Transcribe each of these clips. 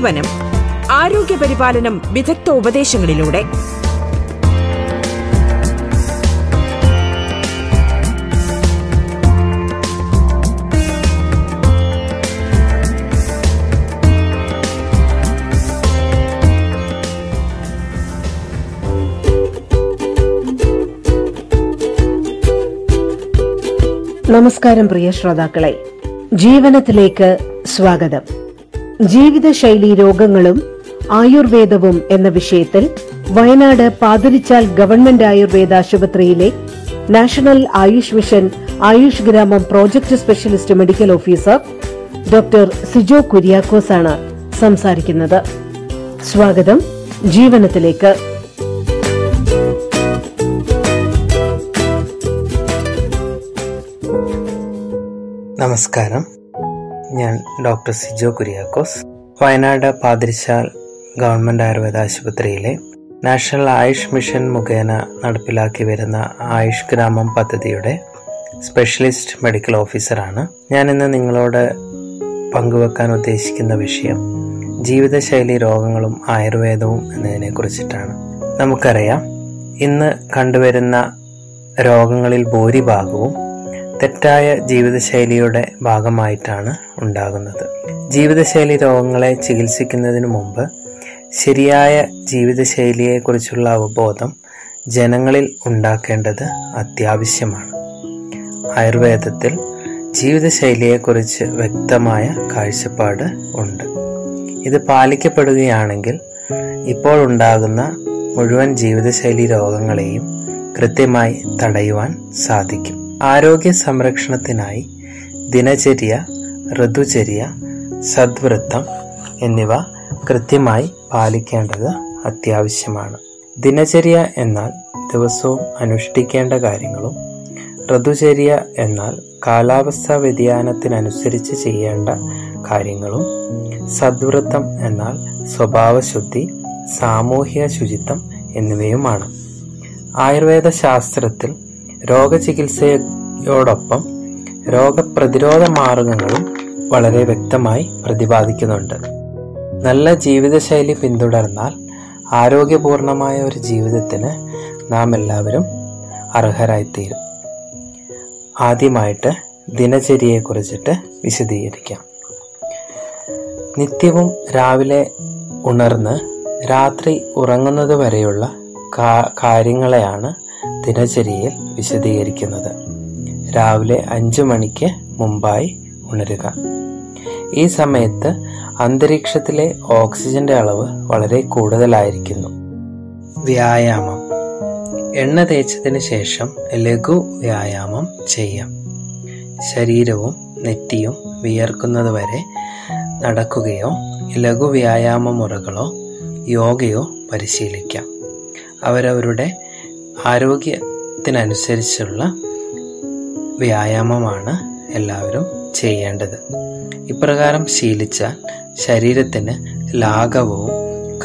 ജീവനം ആരോഗ്യ പരിപാലനം വിദഗ്ധ ഉപദേശങ്ങളിലൂടെ. നമസ്കാരം പ്രിയ ശ്രോതാക്കളെ. ജീവനത്തിലേക്ക് സ്വാഗതം. ജീവിതശൈലി രോഗങ്ങളും ആയുർവേദവും എന്ന വിഷയത്തിൽ വയനാട് പാതിരിച്ചാൽ ഗവൺമെന്റ് ആയുർവേദ ആശുപത്രിയിലെ നാഷണൽ ആയുഷ് മിഷൻ ആയുഷ് ഗ്രാമം project specialist medical officer doctor Sijo Kuriakose ആണ് സംസാരിക്കുന്നത്. സ്വാഗതം ജീവനത്തിലേക്ക്. നമസ്കാരം. ഞാൻ ഡോക്ടർ സിജോ കുര്യാക്കോസ്. വയനാട് പാതിരിശാൽ ഗവൺമെന്റ് ആയുർവേദ ആശുപത്രിയിലെ നാഷണൽ ആയുഷ് മിഷൻ മുഖേന നടപ്പിലാക്കി വരുന്ന ആയുഷ് ഗ്രാമം പദ്ധതിയുടെ സ്പെഷ്യലിസ്റ്റ് മെഡിക്കൽ ഓഫീസറാണ്. ഞാൻ ഇന്ന് നിങ്ങളോട് പങ്കുവെക്കാൻ ഉദ്ദേശിക്കുന്ന വിഷയം ജീവിതശൈലി രോഗങ്ങളും ആയുർവേദവും എന്നതിനെ കുറിച്ചിട്ടാണ്. നമുക്കറിയാം ഇന്ന് കണ്ടുവരുന്ന രോഗങ്ങളിൽ ഭൂരിഭാഗവും തെറ്റായ ജീവിതശൈലിയുടെ ഭാഗമായിട്ടാണ് ഉണ്ടാകുന്നത്. ജീവിതശൈലി രോഗങ്ങളെ ചികിത്സിക്കുന്നതിന് മുമ്പ് ശരിയായ ജീവിതശൈലിയെക്കുറിച്ചുള്ള അവബോധം ജനങ്ങളിൽ ഉണ്ടാക്കേണ്ടത് അത്യാവശ്യമാണ്. ആയുർവേദത്തിൽ ജീവിതശൈലിയെക്കുറിച്ച് വ്യക്തമായ കാഴ്ചപ്പാട് ഉണ്ട്. ഇത് പാലിക്കപ്പെടുകയാണെങ്കിൽ ഇപ്പോൾ ഉണ്ടാകുന്ന മുഴുവൻ ജീവിതശൈലി രോഗങ്ങളെയും കൃത്യമായി തടയുവാൻ സാധിക്കും. ആരോഗ്യ സംരക്ഷണത്തിനായി ദിനചര്യ ഋതുചര്യ സദ്വൃത്തം എന്നിവ കൃത്യമായി പാലിക്കേണ്ടത് അത്യാവശ്യമാണ്. ദിനചര്യ എന്നാൽ ദിവസവും അനുഷ്ഠിക്കേണ്ട കാര്യങ്ങളും ഋതുചര്യ എന്നാൽ കാലാവസ്ഥാ വ്യതിയാനത്തിനനുസരിച്ച് ചെയ്യേണ്ട കാര്യങ്ങളും സദ്വൃത്തം എന്നാൽ സ്വഭാവശുദ്ധി സാമൂഹിക ശുചിത്വം എന്നിവയുമാണ്. ആയുർവേദ ശാസ്ത്രത്തിൽ രോഗചികിത്സയോടൊപ്പം രോഗപ്രതിരോധ മാർഗങ്ങളും വളരെ വ്യക്തമായി പ്രതിപാദിക്കുന്നുണ്ട്. നല്ല ജീവിതശൈലി പിന്തുടർന്നാൽ ആരോഗ്യപൂർണമായ ഒരു ജീവിതത്തിന് നാം എല്ലാവരും അർഹരായിത്തീരും. ആദ്യമായിട്ട് ദിനചര്യയെക്കുറിച്ചിട്ട് വിശദീകരിക്കാം. നിത്യവും രാവിലെ ഉണർന്ന് രാത്രി ഉറങ്ങുന്നത് വരെയുള്ള കാര്യങ്ങളെയാണ് ദിനചര്യയിൽ വിശദീകരിക്കുന്നത്. രാവിലെ അഞ്ചു മണിക്ക് മുമ്പായി ഉണരുക. ഈ സമയത്ത് അന്തരീക്ഷത്തിലെ ഓക്സിജന്റെ അളവ് വളരെ കൂടുതലായിരിക്കുന്നു. വ്യായാമം. എണ്ണ തേച്ചതിന് ശേഷം ലഘു വ്യായാമം ചെയ്യാം. ശരീരവും നെറ്റിയും വിയർക്കുന്നത് വരെ നടക്കുകയോ ലഘു വ്യായാമ മുറകളോ യോഗയോ പരിശീലിക്കാം. അവരവരുടെ ആരോഗ്യത്തിനനുസരിച്ചുള്ള വ്യായാമമാണ് എല്ലാവരും ചെയ്യേണ്ടത്. ഇപ്രകാരം ശീലിച്ചാൽ ശരീരത്തിന് ലാഘവവും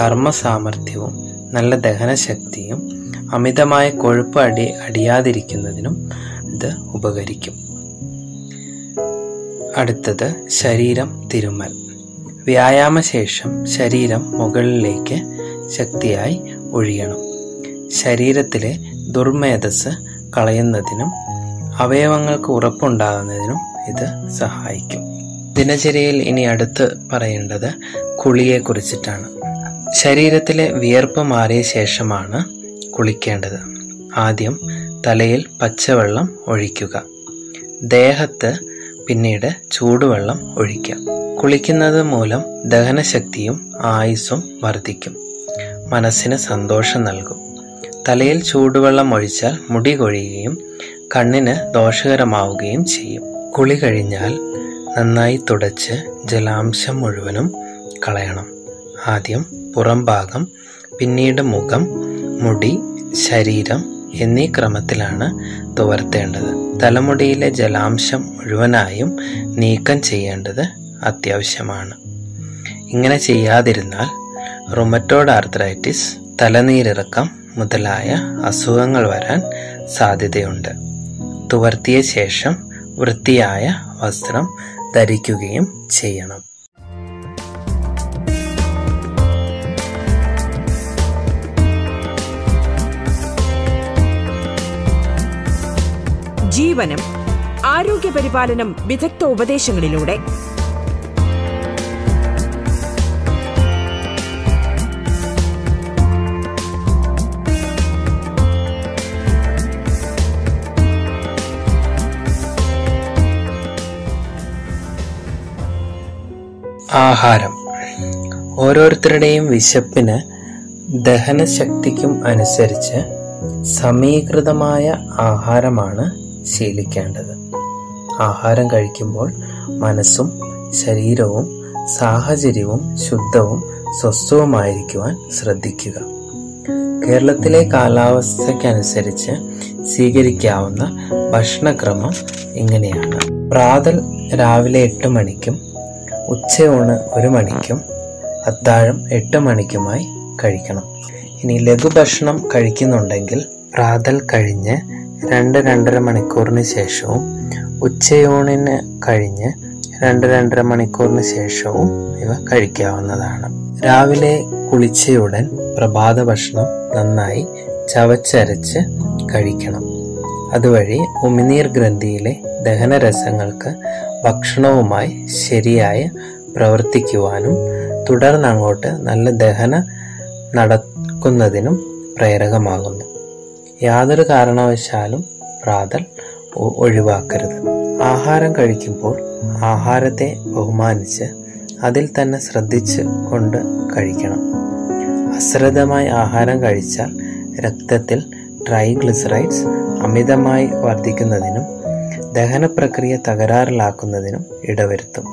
കർമ്മസാമർഥ്യവും നല്ല ദഹനശക്തിയും അമിതമായ കൊഴുപ്പ് അടി അടിയാതിരിക്കുന്നതിനും ഇത് ഉപകരിക്കും. അടുത്തത് ശരീരം തിരുമൽ. വ്യായാമശേഷം ശരീരം മുകളിലേക്ക് ശക്തിയായി ഒഴിയണം. ശരീരത്തിലെ ദുർമേധസ് കളയുന്നതിനും അവയവങ്ങൾക്ക് ഉറപ്പുണ്ടാകുന്നതിനും ഇത് സഹായിക്കും. ദിനചര്യയിൽ ഇനി അടുത്ത് പറയേണ്ടത് കുളിയെ കുറിച്ചിട്ടാണ്. ശരീരത്തിലെ വിയർപ്പ് മാറിയ ശേഷമാണ് കുളിക്കേണ്ടത്. ആദ്യം തലയിൽ പച്ചവെള്ളം ഒഴിക്കുക. ദേഹത്ത് പിന്നീട് ചൂടുവെള്ളം ഒഴിക്കുക. കുളിക്കുന്നത് മൂലം ദഹനശക്തിയും ആയുസ്സും വർദ്ധിക്കും. മനസ്സിന് സന്തോഷം നൽകും. തലയിൽ ചൂടുവെള്ളം ഒഴിച്ചാൽ മുടി കൊഴിയുകയും കണ്ണിന് ദോഷകരമാവുകയും ചെയ്യും. കുളി കഴിഞ്ഞാൽ നന്നായി തുടച്ച് ജലാംശം മുഴുവനും കളയണം. ആദ്യം പുറം ഭാഗം പിന്നീട് മുഖം മുടി ശരീരം എന്നീ ക്രമത്തിലാണ് തുവർത്തേണ്ടത്. തലമുടിയിലെ ജലാംശം മുഴുവനായും നീക്കം ചെയ്യേണ്ടത് അത്യാവശ്യമാണ്. ഇങ്ങനെ ചെയ്യാതിരുന്നാൽ റുമറ്റോഡ് ആർത്രൈറ്റിസ് തലനീരിറക്കം മുതലായ അസുഖങ്ങൾ വരാൻ സാധ്യതയുണ്ട്. തുവർത്തിയ ശേഷം വൃത്തിയായ വസ്ത്രം ധരിക്കുകയും ചെയ്യണം. ജീവനം ആരോഗ്യ പരിപാലനം വിദഗ്ധ ഉപദേശങ്ങളിലൂടെ ആഹാരം. ഓരോരുത്തരുടെയും വിശപ്പിന് ദഹനശക്തിക്കും അനുസരിച്ച് സമീകൃതമായ ആഹാരമാണ് ശീലിക്കേണ്ടത്. ആഹാരം കഴിക്കുമ്പോൾ മനസ്സും ശരീരവും സാഹചര്യവും ശുദ്ധവും സ്വസ്ഥവുമായിരിക്കുവാൻ ശ്രദ്ധിക്കുക. കേരളത്തിലെ കാലാവസ്ഥയ്ക്കനുസരിച്ച് സ്വീകരിക്കാവുന്ന ഭക്ഷണക്രമം ഇങ്ങനെയാണ്. പ്രാതൽ രാവിലെ എട്ട് മണിക്കും ഉച്ചയൂണ് ഒരു മണിക്കും അത്താഴം എട്ട് മണിക്കുമായി കഴിക്കണം. ഇനി ലഘുഭക്ഷണം കഴിക്കുന്നുണ്ടെങ്കിൽ പ്രാതൽ കഴിഞ്ഞ് രണ്ട് രണ്ടര മണിക്കൂറിന് ശേഷവും ഉച്ചയൂണിന് കഴിഞ്ഞ് രണ്ട് രണ്ടര മണിക്കൂറിന് ശേഷവും ഇവ കഴിക്കാവുന്നതാണ്. രാവിലെ കുളിച്ചയുടൻ പ്രഭാത ഭക്ഷണം നന്നായി ചവച്ചരച്ച് കഴിക്കണം. അതുവഴി ഉമിനീർ ഗ്രന്ഥിയിലെ ദഹനരസങ്ങൾക്ക് ഭക്ഷണവുമായി ശരിയായി പ്രവർത്തിക്കുവാനും തുടർന്ന് അങ്ങോട്ട് നല്ല ദഹന നടക്കുന്നതിനും പ്രേരകമാകുന്നു. യാതൊരു കാരണവശാലും പ്രാതൽ ഒഴിവാക്കരുത്. ആഹാരം കഴിക്കുമ്പോൾ ആഹാരത്തെ ബഹുമാനിച്ച് അതിൽ തന്നെ ശ്രദ്ധിച്ച് കൊണ്ട് കഴിക്കണം. അശ്രദ്ധമായി ആഹാരം കഴിച്ചാൽ രക്തത്തിൽ ട്രൈഗ്ലിസറൈഡ്സ് അമിതമായി വർദ്ധിക്കുന്നതിനും ദഹന പ്രക്രിയ തകരാറിലാക്കുന്നതിനും ഇടവരുത്തും.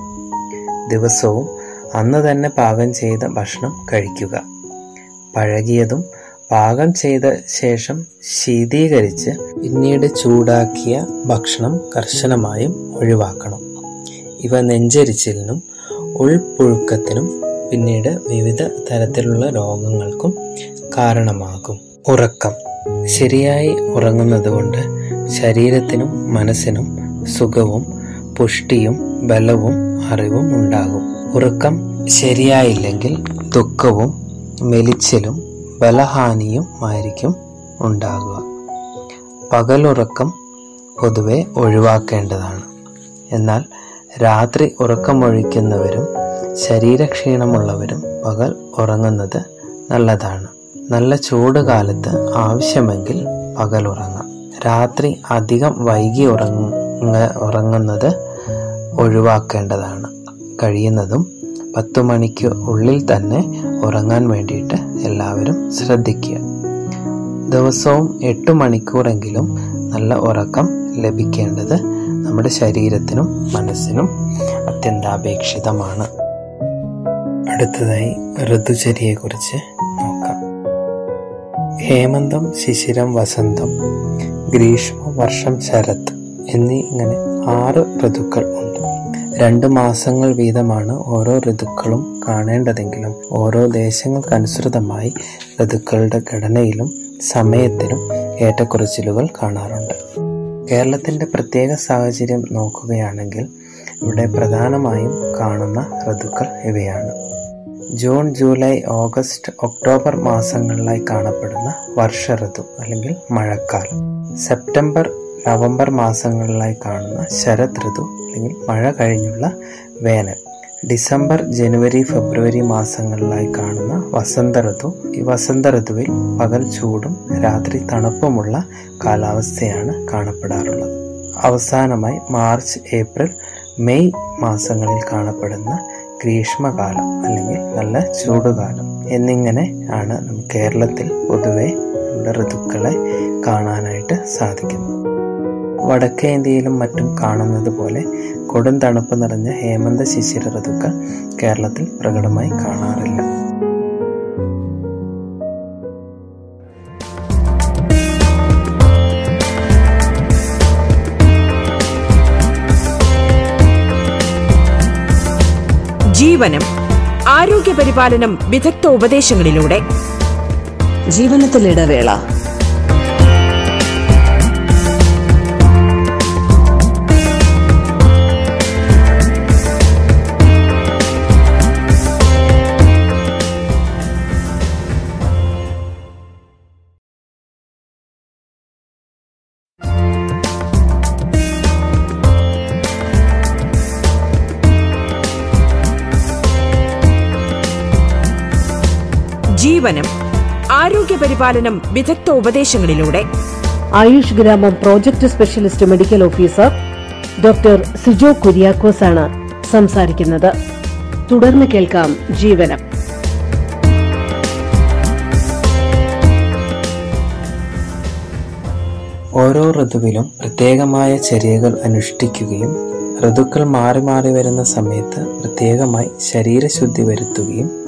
ദിവസവും അന്ന് തന്നെ പാകം ചെയ്ത ഭക്ഷണം കഴിക്കുക. പഴകിയതും പാകം ചെയ്ത ശേഷം ശീതീകരിച്ച് പിന്നീട് ചൂടാക്കിയ ഭക്ഷണം കർശനമായും ഒഴിവാക്കണം. ഇവ നെഞ്ചരിച്ചിലിനും ഉൾപ്പുഴുക്കത്തിനും പിന്നീട് വിവിധ തരത്തിലുള്ള രോഗങ്ങൾക്കും കാരണമാകും. ഉറക്കം. ശരിയായി ഉറങ്ങുന്നത് കൊണ്ട് ശരീരത്തിനും മനസ്സിനും സുഖവും പുഷ്ടിയും ബലവും അറിവും ഉണ്ടാകും. ഉറക്കം ശരിയായില്ലെങ്കിൽ ദുഃഖവും മെലിച്ചിലും ബലഹാനിയും ആയിരിക്കും ഉണ്ടാകുക. പകലുറക്കം പൊതുവെ ഒഴിവാക്കേണ്ടതാണ്. എന്നാൽ രാത്രി ഉറക്കമൊഴിക്കുന്നവരും ശരീരക്ഷീണമുള്ളവരും പകൽ ഉറങ്ങുന്നത് നല്ലതാണ്. നല്ല ചൂട് കാലത്ത് ആവശ്യമെങ്കിൽ പകൽ ഉറങ്ങാം. രാത്രി അധികം വൈകി ഉറങ്ങ ഉറങ്ങുന്നത് ഒഴിവാക്കേണ്ടതാണ്. കഴിയുന്നതും പത്തു മണിക്ക് ഉള്ളിൽ തന്നെ ഉറങ്ങാൻ വേണ്ടിയിട്ട് എല്ലാവരും ശ്രദ്ധിക്കുക. ദിവസവും എട്ട് മണിക്കൂറെങ്കിലും നല്ല ഉറക്കം ലഭിക്കേണ്ടത് നമ്മുടെ ശരീരത്തിനും മനസ്സിനും അത്യന്താപേക്ഷിതമാണ്. അടുത്തതായി ഋതുചര്യയെക്കുറിച്ച് നോക്കാം. ഹേമന്തം ശിശിരം വസന്തം. ഗ്രീഷ്മ വർഷം ശരത് എന്നീ ഇങ്ങനെ ആറ് ഋതുക്കൾ ഉണ്ട്. രണ്ട് മാസങ്ങൾ വീതമാണ് ഓരോ ഋതുക്കളും കാണേണ്ടതെങ്കിലും ഓരോ ദേശങ്ങൾക്കനുസൃതമായി ഋതുക്കളുടെ ഘടനയിലും സമയത്തിലും ഏറ്റക്കുറച്ചിലുകൾ കാണാറുണ്ട്. കേരളത്തിന്റെ പ്രത്യേക സാഹചര്യം നോക്കുകയാണെങ്കിൽ ഇവിടെ പ്രധാനമായും കാണുന്ന ഋതുക്കൾ ഇവയാണ്. ജൂൺ ജൂലൈ ഓഗസ്റ്റ് ഒക്ടോബർ മാസങ്ങളിലായി കാണപ്പെടുന്ന വർഷ ഋതു അല്ലെങ്കിൽ മഴക്കാലം. സെപ്റ്റംബർ നവംബർ മാസങ്ങളിലായി കാണുന്ന ശരത് ഋതു അല്ലെങ്കിൽ മഴ കഴിഞ്ഞുള്ള വേനൽ. ഡിസംബർ ജനുവരി ഫെബ്രുവരി മാസങ്ങളിലായി കാണുന്ന വസന്ത ഋതു ഈ വസന്ത ഋതുവിൽ പകൽ ചൂടും രാത്രി തണുപ്പുമുള്ള കാലാവസ്ഥയാണ് കാണപ്പെടാറുള്ളത്. അവസാനമായി മാർച്ച് ഏപ്രിൽ മെയ് മാസങ്ങളിൽ കാണപ്പെടുന്ന ഗ്രീഷ്മകാലം അല്ലെങ്കിൽ നല്ല ചൂടുകാലം എന്നിങ്ങനെ ആണ് കേരളത്തിൽ പൊതുവെ നമ്മുടെ ഋതുക്കളെ കാണാനായിട്ട് സാധിക്കുന്നത്. വടക്കേ ഇന്ത്യയിലും മറ്റും കാണുന്നത് പോലെ കൊടും തണുപ്പ് നിറഞ്ഞ ഹേമന്ത ശിശിര ഋതുക്കൾ കേരളത്തിൽ പ്രകടമായി കാണാറില്ല. ജീവനം ആരോഗ്യ പരിപാലനം വിദഗ്ധ ഉപദേശങ്ങളിലൂടെ. ജീവനത്തിലിടവേള. ജീവനം ആരോഗ്യ പരിപാലനം വിദഗ്ധ ഉപദേശങ്ങളിലൂടെ. ആയുഷ് ഗ്രാമം project specialist medical officer doctor Sijo Kuriakose ആണ് സംസാരിക്കുന്നത്. തുടർന്ന് കേൾക്കാം ജീവനം. ഓരോ ഋതുവിലും പ്രത്യേകമായ ചര്യകൾ അനുഷ്ഠിക്കുകയും ഋതുക്കൾ മാറി മാറി വരുന്ന സമയത്ത് പ്രത്യേകമായി ശരീരശുദ്ധി വരുത്തുകയും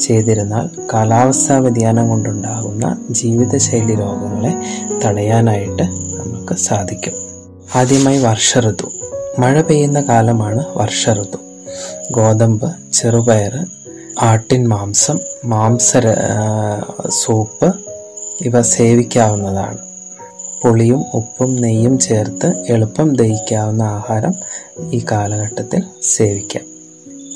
ചെയ്തിരുന്നാൽ കാലാവസ്ഥാ വ്യതിയാനം കൊണ്ടുണ്ടാകുന്ന ജീവിതശൈലി രോഗങ്ങളെ തടയാനായിട്ട് നമുക്ക് സാധിക്കും. ആദ്യമായി വർഷ ഋതു മഴ പെയ്യുന്ന കാലമാണ് വർഷ ഋതു ഗോതമ്പ് ചെറുപയർ ആട്ടിൻ മാംസം മാംസ സൂപ്പ് ഇവ സേവിക്കാവുന്നതാണ്. പുളിയും ഉപ്പും നെയ്യും ചേർത്ത് എളുപ്പം ദഹിക്കാവുന്ന ആഹാരം ഈ കാലഘട്ടത്തിൽ സേവിക്കാം.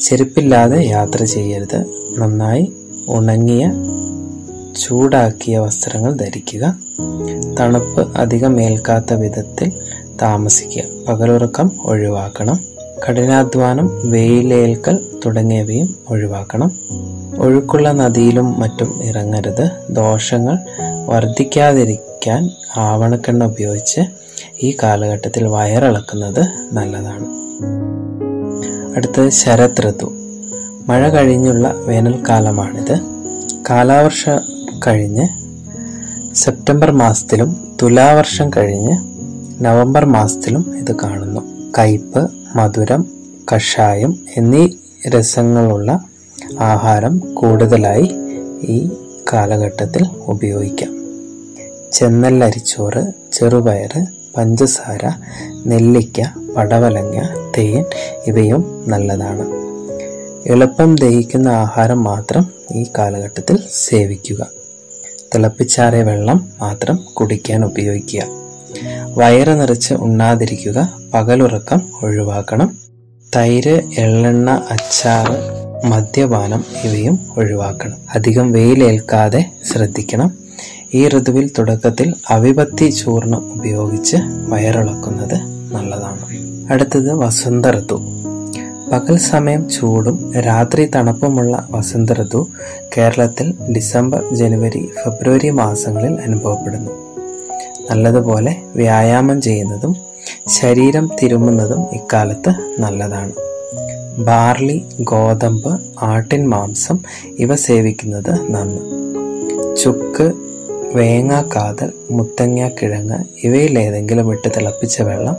ചെരുപ്പില്ലാതെ യാത്ര ചെയ്യരുത്. നന്നായി ഉണങ്ങിയ ചൂടാക്കിയ വസ്ത്രങ്ങൾ ധരിക്കുക. തണുപ്പ് അധികം ഏൽക്കാത്ത വിധത്തിൽ താമസിക്കുക. പകലുറക്കം ഒഴിവാക്കണം. കഠിനാധ്വാനം വെയിലേൽക്കൽ തുടങ്ങിയവയും ഒഴിവാക്കണം. ഒഴുക്കുള്ള നദിയിലും മറ്റും ഇറങ്ങരുത്. ദോഷങ്ങൾ വർദ്ധിക്കാതിരിക്കാൻ ആവണക്കെണ്ണ ഉപയോഗിച്ച് ഈ കാലഘട്ടത്തിൽ വയറിളക്കുന്നത് നല്ലതാണ്. അടുത്തത് ശരത് ഋതു മഴ കഴിഞ്ഞുള്ള വേനൽക്കാലമാണിത്. കാലാവർഷം കഴിഞ്ഞ് സെപ്റ്റംബർ മാസത്തിലും തുലാവർഷം കഴിഞ്ഞ് നവംബർ മാസത്തിലും ഇത് കാണുന്നു. കയ്പ് മധുരം കഷായം എന്നീ രസങ്ങളുള്ള ആഹാരം കൂടുതലായി ഈ കാലഘട്ടത്തിൽ ഉപയോഗിക്കാം. ചെന്നല്ലരിച്ചോറ് ചെറുപയർ പഞ്ചസാര നെല്ലിക്ക പടവലങ്ങ തേൻ ഇവയും നല്ലതാണ്. എളുപ്പം ദഹിക്കുന്ന ആഹാരം മാത്രം ഈ കാലഘട്ടത്തിൽ സേവിക്കുക. തിളപ്പിച്ചാറിയ വെള്ളം മാത്രം കുടിക്കാൻ ഉപയോഗിക്കുക. വയറ് നിറച്ച് ഉണ്ണാതിരിക്കുക പകലുറക്കം ഒഴിവാക്കണം. തൈര് എള്ളെണ്ണ അച്ചാറ് മദ്യപാനം ഇവയും ഒഴിവാക്കണം. അധികം വെയിലേൽക്കാതെ ശ്രദ്ധിക്കണം. ഈ ഋതുവിൽ തുടക്കത്തിൽ അവിപത്തി ചൂർണം ഉപയോഗിച്ച് വയറിളക്കുന്നത് നല്ലതാണ്. അടുത്തത് വസന്ത ഋതു. പകൽ സമയം ചൂടും രാത്രി തണുപ്പുമുള്ള വസന്ത ഋതു കേരളത്തിൽ ഡിസംബർ ജനുവരി ഫെബ്രുവരി മാസങ്ങളിൽ അനുഭവപ്പെടുന്നു. നല്ലതുപോലെ വ്യായാമം ചെയ്യുന്നതും ശരീരം തിരുമുന്നതും ഇക്കാലത്ത് നല്ലതാണ്. ബാർലി ഗോതമ്പ് ആട്ടിൻ മാംസം ഇവ സേവിക്കുന്നത് നന്ന്. ചുക്ക് വേങ്ങാക്കാതൽ മുത്തങ്ങ കിഴങ്ങ് ഇവയിൽ ഏതെങ്കിലും ഇട്ട് തിളപ്പിച്ച വെള്ളം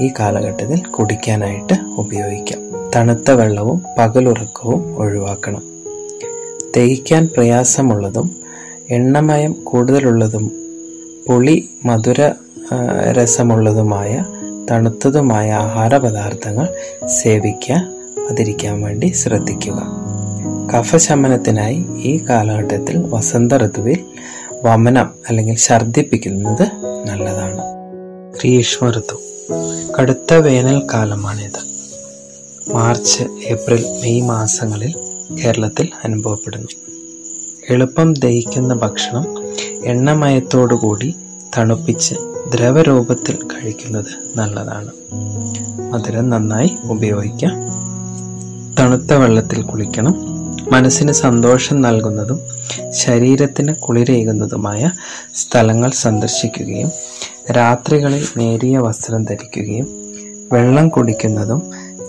ഈ കാലഘട്ടത്തിൽ കുടിക്കാനായിട്ട് ഉപയോഗിക്കാം. തണുത്ത വെള്ളവും പകലുറക്കവും ഒഴിവാക്കണം. ദഹിക്കാൻ പ്രയാസമുള്ളതും എണ്ണമയം കൂടുതലുള്ളതും പുളി മധുര രസമുള്ളതുമായ തണുത്തതുമായ ആഹാര പദാർത്ഥങ്ങൾ സേവിക്കാതിരിക്കാൻ വേണ്ടി ശ്രദ്ധിക്കുക. കഫശമനത്തിനായി ഈ കാലഘട്ടത്തിൽ വസന്ത ഋതുവിൽ വമനം അല്ലെങ്കിൽ ഛർദിപ്പിക്കുന്നത് നല്ലതാണ്. ഗ്രീഷ്മ ഋതു കടുത്ത വേനൽക്കാലമാണിത്. മാർച്ച് ഏപ്രിൽ മെയ് മാസങ്ങളിൽ കേരളത്തിൽ അനുഭവപ്പെടുന്നു. എളുപ്പം ദഹിക്കുന്ന ഭക്ഷണം എണ്ണമയത്തോടുകൂടി തണുപ്പിച്ച് ദ്രവരൂപത്തിൽ കഴിക്കുന്നത് നല്ലതാണ്. മധുരം നന്നായി ഉപയോഗിക്കാം. തണുത്ത വെള്ളത്തിൽ കുളിക്കണം. മനസ്സിന് സന്തോഷം നൽകുന്നതും ശരീരത്തിന് കുളിരേകുന്നതുമായ സ്ഥലങ്ങൾ സന്ദർശിക്കുകയും രാത്രികളിൽ നേരിയ വസ്ത്രം ധരിക്കുകയും വെള്ളം കുടിക്കുന്നതും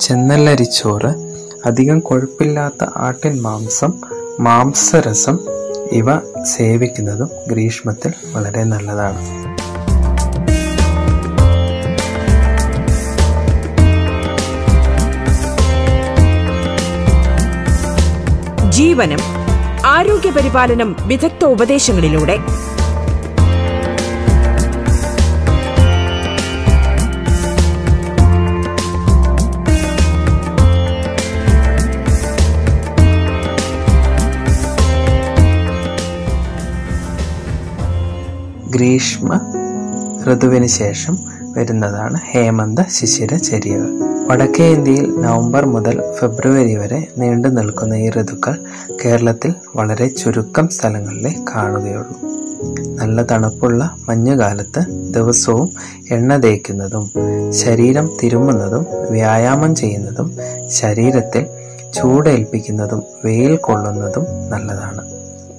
ചെന്നല്ലരിച്ചോറ് അധികം കൊഴുപ്പില്ലാത്ത ആട്ടിൻ മാംസം മാംസരസം ഇവ സേവിക്കുന്നതും ഗ്രീഷ്മത്തിൽ വളരെ നല്ലതാണ്. ജീവനം ആരോഗ്യ പരിപാലനം വിദഗ്ധ ഉപദേശങ്ങളിലൂടെ. ഗ്രീഷ്മ ഋതുവിന് ശേഷം വരുന്നതാണ് ഹേമന്ത ശിശിര ചര്യകൾ വടക്കേ ഇന്ത്യയിൽ നവംബർ മുതൽ ഫെബ്രുവരി വരെ നീണ്ടു നിൽക്കുന്ന ഈ ഋതുക്കൾ കേരളത്തിൽ വളരെ ചുരുക്കം സ്ഥലങ്ങളിലെ കാണുകയുള്ളൂ. നല്ല തണുപ്പുള്ള മഞ്ഞുകാലത്ത് ദിവസവും എണ്ണ തേക്കുന്നതും ശരീരം തിരുമ്മുന്നതും വ്യായാമം ചെയ്യുന്നതും ശരീരത്തിൽ ചൂടേൽപ്പിക്കുന്നതും വെയിൽ കൊള്ളുന്നതും നല്ലതാണ്.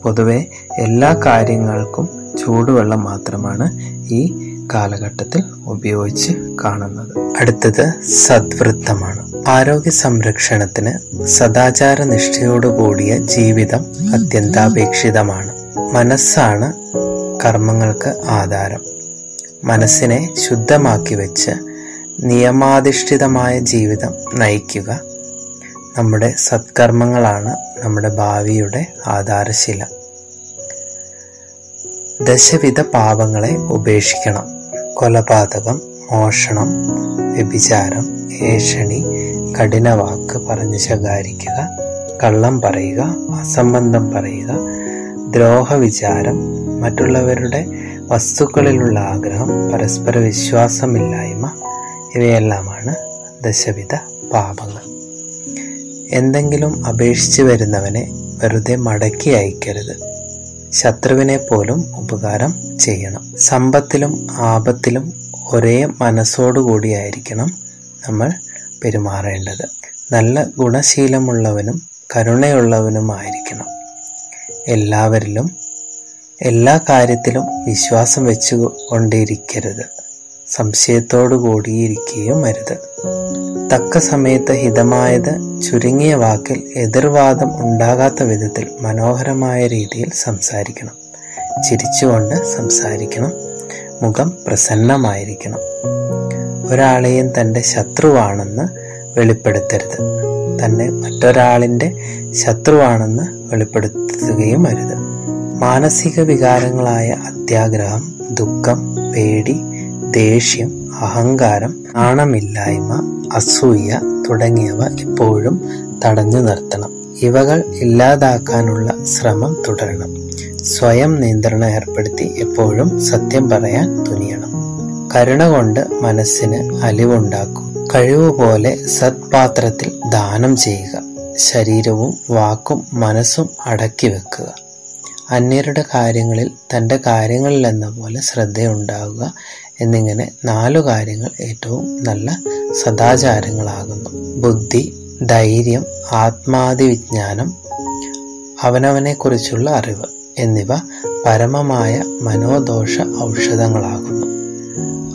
പൊതുവെ എല്ലാ കാര്യങ്ങൾക്കും ചൂടുവെള്ളം മാത്രമാണ് ഈ കാലഘട്ടത്തിൽ ഉപയോഗിച്ച് കാണുന്നത്. അടുത്തത് സദ്വൃത്തമാണ്. ആരോഗ്യ സംരക്ഷണത്തിന് സദാചാര നിഷ്ഠയോടുകൂടിയ ജീവിതം അത്യന്താപേക്ഷിതമാണ്. മനസ്സാണ് കർമ്മങ്ങൾക്ക് ആധാരം. മനസ്സിനെ ശുദ്ധമാക്കി വെച്ച് നിയമാധിഷ്ഠിതമായ ജീവിതം നയിക്കുക നമ്മുടെ സത്കർമ്മങ്ങളാണ് നമ്മുടെ ഭാവിയുടെ ആധാരശില. ദശവിധ പാപങ്ങളെ ഉപേക്ഷിക്കണം. കൊലപാതകം മോഷണം വ്യഭിചാരം ഏഷണി കഠിനവാക്ക് പറഞ്ഞു ശകാരിക്കുക കള്ളം പറയുക അസംബന്ധം പറയുക ദ്രോഹവിചാരം മറ്റുള്ളവരുടെ വസ്തുക്കളിലുള്ള ആഗ്രഹം പരസ്പര വിശ്വാസമില്ലായ്മ ഇവയെല്ലാമാണ് ദശവിധ പാപങ്ങൾ. എന്തെങ്കിലും അപേക്ഷിച്ചു വരുന്നവനെ വെറുതെ മടക്കി അയക്കരുത്. ശത്രുവിനെ പോലും ഉപകാരം ചെയ്യണം. സമ്പത്തിലും ആപത്തിലും ഒരേ മനസ്സോടുകൂടിയായിരിക്കണം നമ്മൾ പെരുമാറേണ്ടത്. നല്ല ഗുണശീലമുള്ളവനും കരുണയുള്ളവനുമായിരിക്കണം. എല്ലാവരിലും എല്ലാ കാര്യത്തിലും വിശ്വാസം വെച്ചു കൊണ്ടിരിക്കരുത് സംശയത്തോടു കൂടിയിരിക്കുകയും അരുത് തക്ക സമയത്ത് ഹിതമായത് ചുരുങ്ങിയ വാക്കിൽ എതിർവാദം ഉണ്ടാകാത്ത വിധത്തിൽ മനോഹരമായ രീതിയിൽ സംസാരിക്കണം. ചിരിച്ചുകൊണ്ട് സംസാരിക്കണം. മുഖം പ്രസന്നമായിരിക്കണം. ഒരാളെയും തന്റെ ശത്രുവാണെന്ന് വെളിപ്പെടുത്തരുത്. തന്നെ മറ്റൊരാളിന്റെ ശത്രുവാണെന്ന് വെളിപ്പെടുത്തുകയും അരുത്. മാനസിക വികാരങ്ങളായ അത്യാഗ്രഹം ദുഃഖം പേടി ദേഷ്യം അഹങ്കാരം നാണമില്ലായ്മ അസൂയ തുടങ്ങിയവ ഇപ്പോഴും തടഞ്ഞു നിർത്തണം. ഇവകൾ ഇല്ലാതാക്കാനുള്ള ശ്രമം തുടരണം. സ്വയം നിയന്ത്രണം ഏർപ്പെടുത്തി എപ്പോഴും സത്യം പറയാൻ തുനിയണം. കരുണ കൊണ്ട് മനസ്സിന് അലിവുണ്ടാക്കും. കഴിവുപോലെ സത്പാത്രത്തിൽ ദാനം ചെയ്യുക. ശരീരവും വാക്കും മനസ്സും അടക്കി വെക്കുക. അന്യരുടെ കാര്യങ്ങളിൽ തന്റെ കാര്യങ്ങളിൽ എന്ന പോലെ ശ്രദ്ധയുണ്ടാവുക. എന്നിങ്ങനെ നാലു കാര്യങ്ങൾ ഏറ്റവും നല്ല സദാചാരങ്ങളാകുന്നു. ബുദ്ധി ധൈര്യം ആത്മാതിവിജ്ഞാനം അവനവനെക്കുറിച്ചുള്ള അറിവ് എന്നിവ പരമമായ മനോദോഷ ഔഷധങ്ങളാകുന്നു.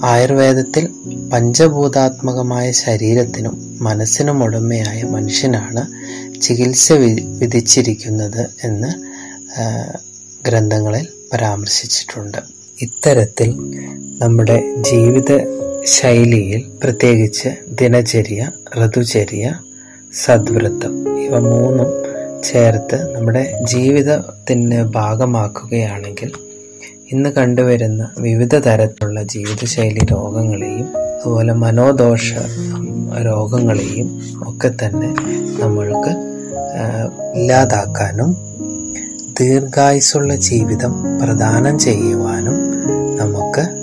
ആയുർവേദത്തിൽ പഞ്ചഭൂതാത്മകമായ ശരീരത്തിനും മനസ്സിനും ഉടമയായ മനുഷ്യനാണ് ചികിത്സ വിധിച്ചിരിക്കുന്നത് എന്ന് ഗ്രന്ഥങ്ങളിൽ പരാമർശിച്ചിട്ടുണ്ട്. ഇത്തരത്തിൽ നമ്മുടെ ജീവിത ശൈലിയിൽ പ്രത്യേകിച്ച് ദിനചര്യ ഋതുചര്യ സദ്വൃത്തം ഇവ മൂന്നും ചേർത്ത് നമ്മുടെ ജീവിതത്തിന് ഭാഗമാക്കുകയാണെങ്കിൽ ഇന്ന് കണ്ടുവരുന്ന വിവിധ തരത്തിലുള്ള ജീവിതശൈലി രോഗങ്ങളെയും അതുപോലെ മനോദോഷ രോഗങ്ങളെയും ഒക്കെ തന്നെ നമ്മൾക്ക് ഇല്ലാതാക്കാനും ദീർഘായുസുള്ള ജീവിതം പ്രദാനം ചെയ്യുവാനും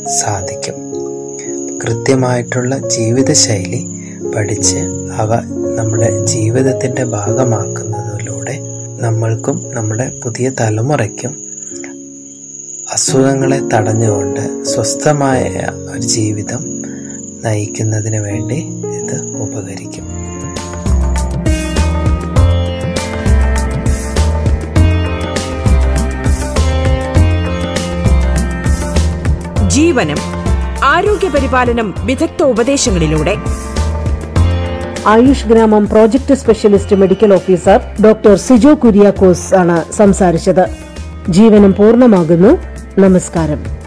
സാധിക്കും. കൃത്യമായിട്ടുള്ള ജീവിതശൈലി പഠിച്ച് അവ നമ്മുടെ ജീവിതത്തിന്റെ ഭാഗമാക്കുന്നതിലൂടെ നമ്മൾക്കും നമ്മുടെ പുതിയ തലമുറയ്ക്കും അസുഖങ്ങളെ തടഞ്ഞുകൊണ്ട് സ്വസ്ഥമായ ഒരു ജീവിതം നയിക്കുന്നതിന് വേണ്ടി ഇത് ഉപകരിക്കും. ജീവനം ആരോഗ്യപരിപാലനം വിദഗ്ധ ഉപദേശങ്ങളിലൂടെ. ആയുഷ് ഗ്രാമം project specialist medical officer doctor Sijo Kuriakose ആണ് സംസാരിച്ചത്. ജീവനം പൂർണമാകുന്നു. നമസ്കാരം.